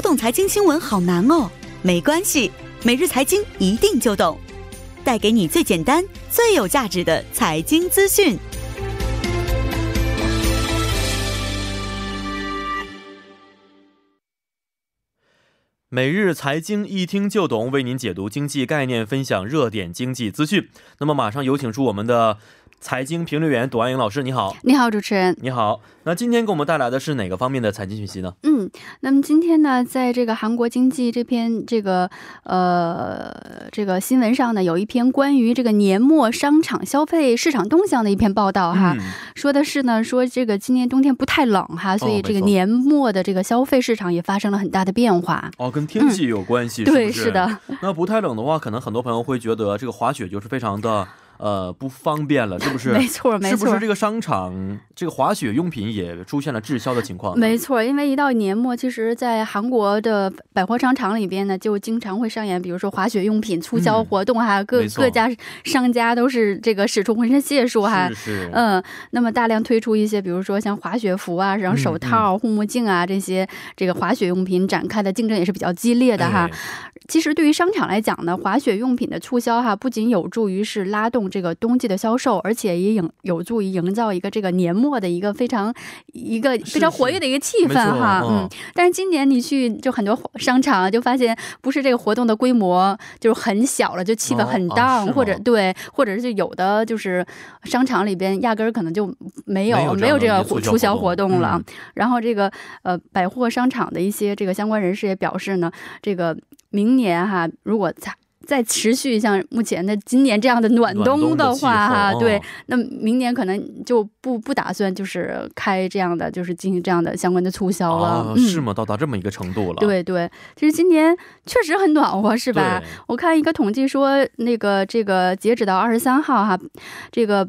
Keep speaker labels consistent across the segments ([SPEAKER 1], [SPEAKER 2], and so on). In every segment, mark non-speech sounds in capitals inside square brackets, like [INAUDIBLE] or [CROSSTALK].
[SPEAKER 1] 读懂财经新闻好难哦，没关系，每日财经一定就懂，带给你最简单、最有价值的财经资讯。
[SPEAKER 2] 每日财经一听就懂，为您解读经济概念，分享热点经济资讯。那么，马上有请出我们的。财经评论员朵安颖老师，你好！
[SPEAKER 3] 你好，主持人，
[SPEAKER 2] 你好。那今天给我们带来的是哪个方面的财经讯息呢？
[SPEAKER 3] 嗯，那么今天呢，在这个韩国经济这篇这个呃这个新闻上呢，有一篇关于这个年末商场消费市场动向的一篇报道哈，说的是呢，说这个今年冬天不太冷哈，所以这个年末的这个消费市场也发生了很大的变化。
[SPEAKER 2] 哦，跟天气有关系，
[SPEAKER 3] 对，是的。
[SPEAKER 2] 那不太冷的话，可能很多朋友会觉得这个滑雪就是非常的。呃，不方便了，[LAUGHS] 是不是？
[SPEAKER 3] 没错，没错。
[SPEAKER 2] 是不是这个商场这个滑雪用品也出现了滞销的情况？
[SPEAKER 3] 没错，因为一到年末，其实，在韩国的百货商场里边呢，就经常会上演，比如说滑雪用品促销活动哈，各各家商家都是这个使出浑身解数哈，
[SPEAKER 2] 是
[SPEAKER 3] 嗯，那么大量推出一些，比如说像滑雪服啊，然后手套、护目镜啊这些这个滑雪用品展开的竞争也是比较激烈的哈。其实对于商场来讲呢，滑雪用品的促销哈，不仅有助于是拉动这个冬季的销售，而且也营有助于营造一个这个年末的一个非常一个非常活跃的一个气氛哈。嗯，但是今年你去就很多商场就发现，不是这个活动的规模就是很小了，就气氛很 down，，或者对，或者是有的就是商场里边压根儿可能就没有没有这个促销活动了。然后这个呃百货商场的一些这个相关人士也表示呢，这个。明年哈，如果再再持续像目前的今年这样的暖冬的话哈，对，那明年可能就不不打算就是开这样的，就是进行这样的相关的促销了，
[SPEAKER 2] 是吗？到达这么一个程度了？
[SPEAKER 3] 对对，其实今年确实很暖和，是吧？我看一个统计说，那个这个截止到二十三号哈，这个。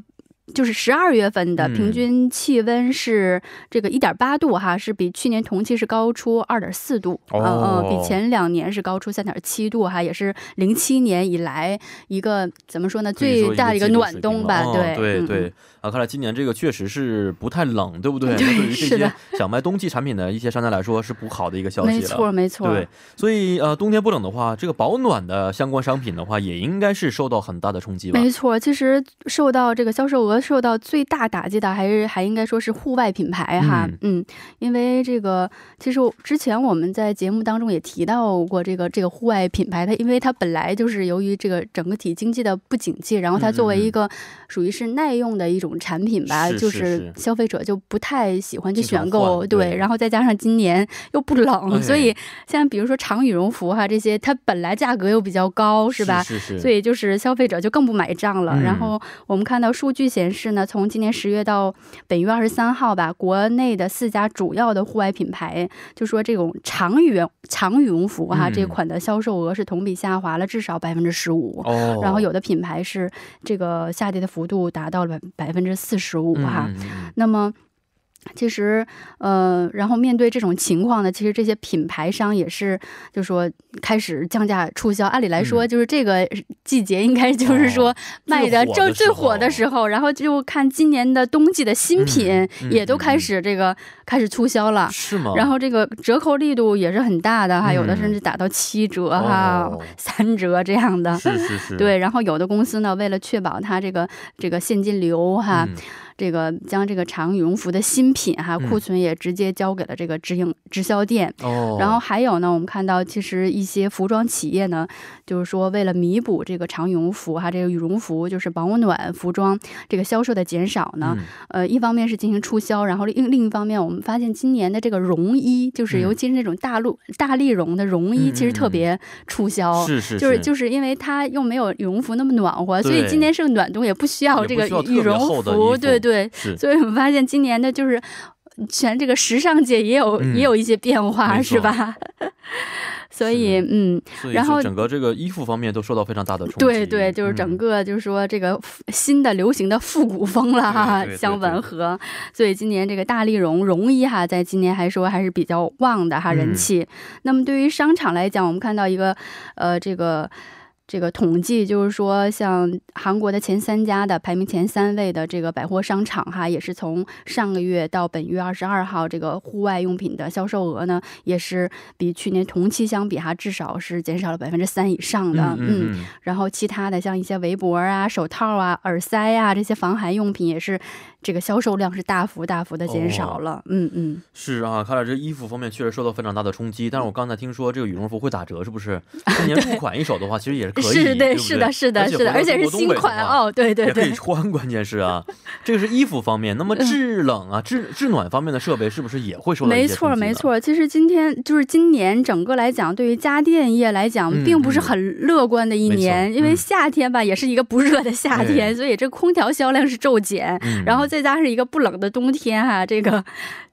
[SPEAKER 3] 就是十二月份的平均气温是这个一点八度哈，是比去年同期是高出二点四度，嗯嗯，比前两年是高出三点七度哈，也是零七年以来一个怎么说呢最大的一个暖冬吧？对
[SPEAKER 2] 对对。啊，看来今年这个确实是不太冷，对不对？[LAUGHS] 对于这些想卖冬季产品的一些商家来说，是不好的一个消息了。
[SPEAKER 3] 没错，没错。
[SPEAKER 2] 对，所以呃，冬天不冷的话，这个保暖的相关商品的话，也应该是受到很大的冲击吧？
[SPEAKER 3] 没错，其实受到这个销售额受到最大打击的，还是还应该说是户外品牌哈。嗯，因为这个其实之前我们在节目当中也提到过，这个这个户外品牌，它因为它本来就是由于这个整个体经济的不景气，然后它作为一个属于是耐用的一种。产品吧，就是消费者就不太喜欢去选购，对，然后再加上今年又不冷，所以像比如说长羽绒服哈这些，它本来价格又比较高，是吧？
[SPEAKER 2] 是是。
[SPEAKER 3] 所以就是消费者就更不买账了。然后我们看到数据显示呢，从今年十月到本月二十三号吧，国内的四家主要的户外品牌就说这种长羽长羽绒服哈这款的销售额是同比下滑了至少百分之十五，然后有的品牌是这个下跌的幅度达到了百分。分之四十五哈，那么。其实，呃，然后面对这种情况呢，其实这些品牌商也是，就说开始降价促销。按理来说，就是这个季节应该 [LAUGHS] 就是说卖的正最火的时候，然后就看今年的冬季的新品也都开始这个开始促销了，
[SPEAKER 2] 是吗？
[SPEAKER 3] 然后这个折扣力度也是很大的哈，有的甚至打到七折哈、[LAUGHS] 三折这样的。
[SPEAKER 2] 是是是。[LAUGHS]
[SPEAKER 3] 对，然后有的公司呢，为了确保它这个这个现金流哈。这个将这个长羽绒服的新品哈库存也直接交给了这个直营直销店，哦，然后还有呢，我们看到其实一些服装企业呢，就是说为了弥补这个长羽绒服哈这个羽绒服就是保暖服装这个销售的减少呢，呃，一方面是进行促销，然后另另一方面我们发现今年的这个绒衣，就是尤其是那种大陆大力绒的绒衣，其实特别促销，
[SPEAKER 2] 是是，
[SPEAKER 3] 就是就是因为它又没有羽绒服那么暖和，所以今年是个暖冬，也不需要这个羽绒服，对对。对，所以我们发现今年的就是全这个时尚界也有也有一些变化，是吧？[LAUGHS] 所以，嗯，然后
[SPEAKER 2] 整个这个衣服方面都受到非常大的冲击。
[SPEAKER 3] 对对，就是整个就是说这个新的流行的复古风了哈，相吻合。所以今年这个大丽绒绒衣哈，在今年还说还是比较旺的哈人气。那么对于商场来讲，我们看到一个呃这个。这个统计，就是说像韩国的前三家的排名前三位的这个百货商场哈，也是从上个月到本月二十二号，这个户外用品的销售额呢，也是比去年同期相比哈，至少是减少了百分之三以上的。嗯，然后其他的像一些围脖啊、手套啊、耳塞啊这些防寒用品也是。这个销售量是大幅大幅的减少了，嗯嗯，
[SPEAKER 2] 是啊，看来这衣服方面确实受到非常大的冲击。但是我刚才听说这个羽绒服会打折，是不是？今年入款一手的话，其实也是可以，
[SPEAKER 3] 是对，是的，是的，是的，而且是新款哦，对对
[SPEAKER 2] 对，可以穿。关键是啊，这个是衣服方面，那么制冷啊、制制暖方面的设备是不是也会受到
[SPEAKER 3] 没错没错，其实今天就是今年整个来讲，对于家电业来讲，并不是很乐观的一年，因为夏天吧，也是一个不热的夏天，所以这空调销量是骤减，然后。再加上一个不冷的冬天哈，这个。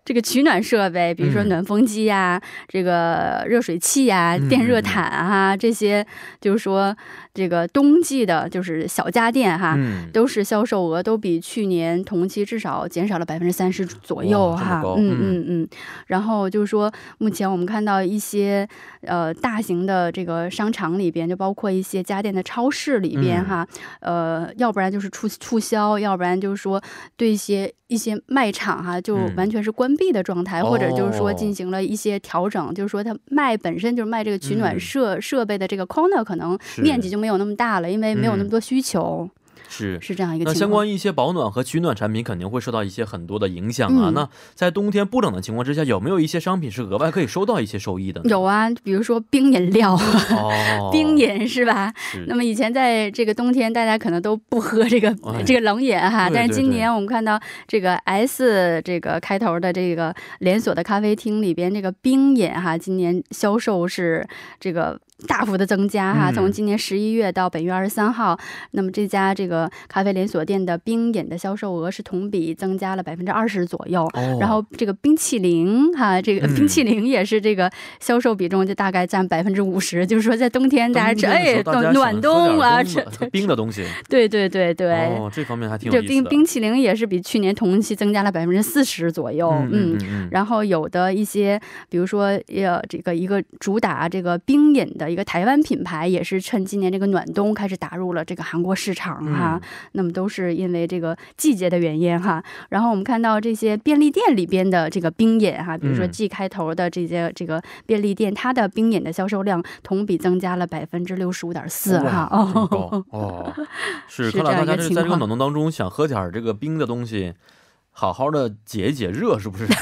[SPEAKER 3] 这个取暖设备，比如说暖风机呀，这个热水器呀，电热毯啊，这些就是说这个冬季的，就是小家电哈，都是销售额都比去年同期至少减少了百分之三十左右哈。嗯嗯嗯。然后就是说，目前我们看到一些呃大型的这个商场里边，就包括一些家电的超市里边哈，呃，要不然就是促促销，要不然就是说对一些一些卖场哈，就完全是关。闭的状态，或者就是说进行了一些调整，就是说它卖本身就是卖这个取暖设设备的这个 corner 可能面积就没有那么大了，因为没有那么多需求。
[SPEAKER 2] 是
[SPEAKER 3] 是这样一个情况。
[SPEAKER 2] 那相关一些保暖和取暖产品肯定会受到一些很多的影响啊。那在冬天不冷的情况之下，有没有一些商品是额外可以收到一些收益的？
[SPEAKER 3] 有啊，比如说冰饮料，[LAUGHS] 冰饮是吧？那么以前在这个冬天，大家可能都不喝这个这个冷饮哈，但是今年我们看到这个 S 这个开头的这个连锁的咖啡厅里边，这个冰饮哈，今年销售是这个。大幅的增加哈，从今年十一月到本月二十三号，那么这家这个咖啡连锁店的冰饮的销售额是同比增加了百分之二十左右。然后这个冰淇淋哈，这个冰淇淋也是这个销售比重就大概占百分之五十。就是说在冬天大家吃哎暖冬啊吃
[SPEAKER 2] 冰的东西。
[SPEAKER 3] 对对对对。
[SPEAKER 2] 哦，这方面还挺。
[SPEAKER 3] 这冰冰淇淋也是比去年同期增加了百分之四十左右。嗯嗯。然后有的一些，比如说呃这个一个主打这个冰饮的。一个台湾品牌也是趁今年这个暖冬开始打入了这个韩国市场哈，那么都是因为这个季节的原因哈。然后我们看到这些便利店里边的这个冰饮哈，比如说 G 开头的这些这个便利店，它的冰饮的销售量同比增加了百分之六十五点四哈。
[SPEAKER 2] 哦 [LAUGHS] 哦，是看来大家这在这个暖冬当中想喝点这个冰的东西，好好的解一解热，是不是？[LAUGHS]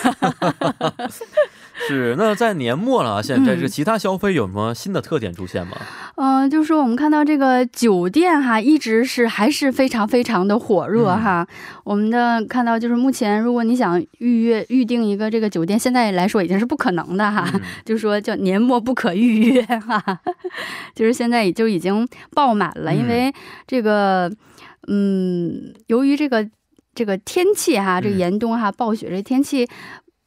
[SPEAKER 2] 是，那在年末了，现在这个其他消费有什么新的特点出现吗？
[SPEAKER 3] 嗯，就是说我们看到这个酒店哈，一直是还是非常非常的火热哈。我们的看到就是目前，如果你想预约预定一个这个酒店，现在来说已经是不可能的哈。[LAUGHS] 就是说叫年末不可预约哈，[LAUGHS] 就是现在也就已经爆满了，因为这个嗯，由于这个这个天气哈，这个严冬哈，暴雪这天气。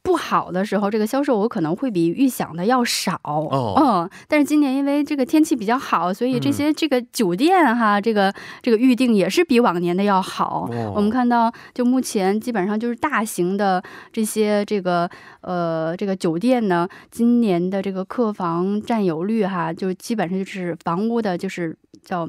[SPEAKER 3] 不好的时候，这个销售额可能会比预想的要少。哦，嗯，但是今年因为这个天气比较好，所以这些这个酒店哈，这个这个预定也是比往年的要好。我们看到，就目前基本上就是大型的这些这个呃这个酒店呢，今年的这个客房占有率哈，就基本上就是房屋的，就是叫。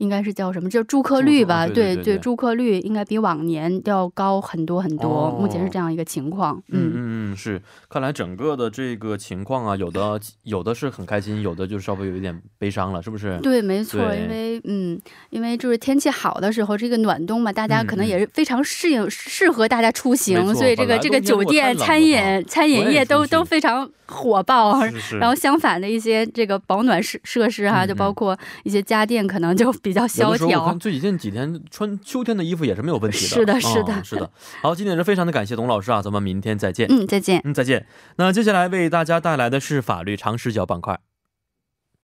[SPEAKER 3] 应该是叫什么？叫住客率吧？对对，住客率应该比往年要高很多很多。目前是这样一个情况。
[SPEAKER 2] 嗯嗯嗯，是。看来整个的这个情况啊，有的有的是很开心，有的就稍微有一点悲伤了，是不是？
[SPEAKER 3] 对，没错。因为嗯，因为就是天气好的时候，这个暖冬嘛，大家可能也是非常适应，适合大家出行，所以这个这个酒店、餐饮、餐饮业都都非常火爆。[LAUGHS] 然后相反的一些这个保暖设设施哈，就包括一些家电，可能就比。较萧条。
[SPEAKER 2] 最近几天穿秋天的衣服也是没有问题的。
[SPEAKER 3] 是的，是的，
[SPEAKER 2] 是的。好，今天是非常的感谢董老师啊，咱们明天再见。
[SPEAKER 3] 嗯，再见。
[SPEAKER 2] 嗯，再见。那接下来为大家带来的是法律常识角板块。